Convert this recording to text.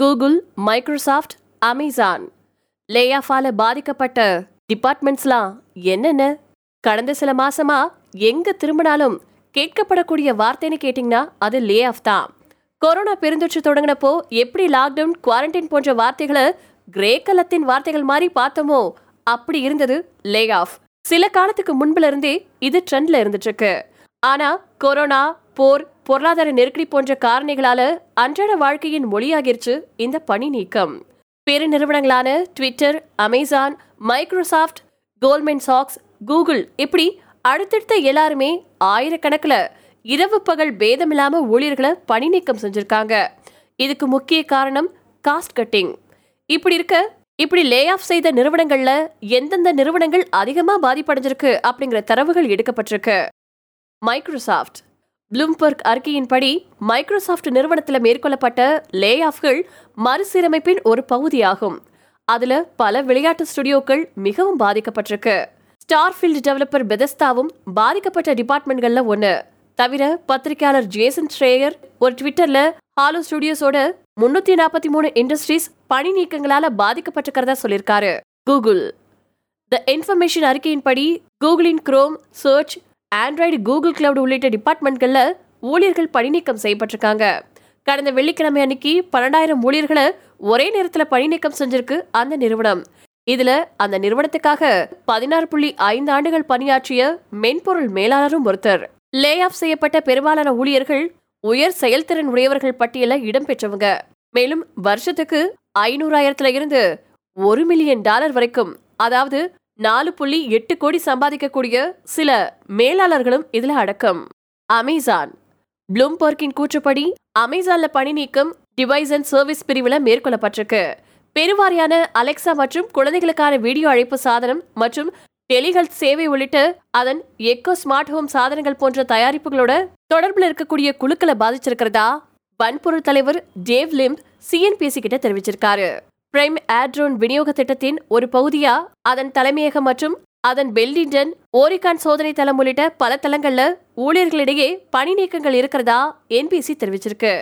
Google Microsoft Amazon லே ஆஃபால பாதிக்கப்பட்ட டிபார்ட்மெண்ட்ஸ்லாம் என்னென்ன? கடந்த சில மாசமா எங்க திரும்பினாலும் கேட்கப்படக்கூடிய வார்த்தைன்னு கேட்டிங்கன்னா அது லே ஆஃப் தான். கொரோனா பெருந்தொற்று தொடங்கினப்போ எப்படி லாக்டவுன் குவாரண்டைன் போன்ற வார்த்தைகளை கிரேக்கலத்தின் வார்த்தைகள் மாதிரி பார்த்தோமோ அப்படி இருந்தது லே ஆஃப் சில காலத்துக்கு முன்புல இருந்தே இது ட்ரெண்ட்ல இருந்துட்டு இருக்கு ஆனா கொரோனா போர் பொருளாதார நெருக்கடி போன்ற காரணிகளால அன்றாட வாழ்க்கையின் மொழியாகிருச்சு இந்த பணி நீக்கம். பெரு நிறுவனங்களான ட்விட்டர் அமேசான் மைக்ரோசாஃப்ட் கோல்மென் சாக்ஸ் கூகுள் இப்படி அடுத்தடுத்த எல்லாருமே ஆயிரக்கணக்கில் இரவு பகல் பேதமில்லாம ஊழியர்களை பணி நீக்கம் செஞ்சிருக்காங்க. இதுக்கு முக்கிய காரணம் காஸ்ட் கட்டிங் இப்படி இருக்க இப்படி லே ஆஃப் செய்த நிறுவனங்கள்ல எந்தெந்த நிறுவனங்கள் அதிகமா பாதிப்படைஞ்சிருக்கு அப்படிங்கிற தரவுகள் எடுக்கப்பட்டிருக்கு. மைக்ரோசாஃப்ட் ப்ளூம்பர்க் அறிக்கையின்படி மைக்ரோசாஃப்ட் நிறுவனத்தில் மேற்கொள்ளப்பட்ட லே ஆஃப்கள் மறுசீரமைப்பின் ஒரு பகுதியாகும். அதில் பல விளையாட்டு ஸ்டுடியோக்கள் மிகவும் பாதிக்கப்பட்டிருக்கு. ஸ்டார்ஃபீல்டு டெவலப்பர் பெதஸ்தாவும் பாதிக்கப்பட்ட டிபார்ட்மெண்ட்களில் ஒன்று தவிர பத்திரிகையாளர் ஜேசன் ஷ்ரேயர் ஒரு ட்விட்டரில் ஹாலோ ஸ்டுடியோஸோட முன்னூத்தி நாற்பத்தி மூணு இண்டஸ்ட்ரீஸ் பணி நீக்கங்களால பாதிக்கப்பட்டிருக்கிறதா சொல்லியிருக்காரு. கூகுள் த இன்ஃபர்மேஷன் அறிக்கையின்படி கூகுளின் Chrome search Android Google cloud உள்ளிட்ட டிபார்ட்மெண்ட்களில் ஊழியர்கள் பணிநீக்கம் செய்யப்பட்டிருக்காங்க. கடந்த வெள்ளிக்கிழமை அன்னைக்கு பன்னெண்டாயிரம் ஊழியர்களை ஒரே நேரத்தில் பணிநீக்கம் செஞ்சிருக்கு அந்த நிறுவனம். இதுல அந்த நிறுவனத்துக்காக பதினாறு புள்ளி ஐந்து ஆண்டுகள் பணியாற்றிய மென்பொருள் மேலாளரும் ஒருத்தர். லே ஆஃப் செய்யப்பட்ட பெரும்பாலான ஊழியர்கள் உயர் செயல்திறன் உடையவர்கள் பட்டியல இடம்பெற்றவங்க மேலும் வருஷத்துக்கு ஐநூறாயிரத்துல இருந்து ஒரு மில்லியன் டாலர் வரைக்கும் அதாவது நாலு புள்ளி எட்டு கோடி சம்பாதிக்கக்கூடிய சில மேலாளர்களும் இதுல அடக்கம். அமேசான். ப்ளூம்பர்க்கின் கூற்றுப்படி அமேசான்ல பணி நீக்கம் டிவைஸ் அண்ட் சர்வீஸ் பிரிவில் மேற்கொள்ளப்பட்டிருக்கு. பெருவாரியான அலெக்சா மற்றும் குழந்தைகளுக்கான வீடியோ அழைப்பு சாதனம் மற்றும் டெலிஹெல்த் சேவை உள்ளிட்ட அதன் எக்கோ ஸ்மார்ட் ஹோம் சாதனங்கள் போன்ற தயாரிப்புகளோட தொடர்பில் இருக்கக்கூடிய குழுக்களை பாதிச்சிருக்கிறதா? வன்பொருள் தலைவர் டேவ் லிம்ப் சிஎன்பிசி கிட்ட தெரிவிச்சிருக்காரு. பிரைம் ஏட்ரோன் விநியோக திட்டத்தின் ஒரு பகுதியா? அதன் தலைமையகம் மற்றும் அதன் பெல்டிங்டன் ஓரிகான் சோதனை தளம் உள்ளிட்ட பல தளங்கள்ல ஊழியர்களிடையே பணி நீக்கங்கள் இருக்கிறதா? என்பிசி தெரிவிச்சிருக்கு.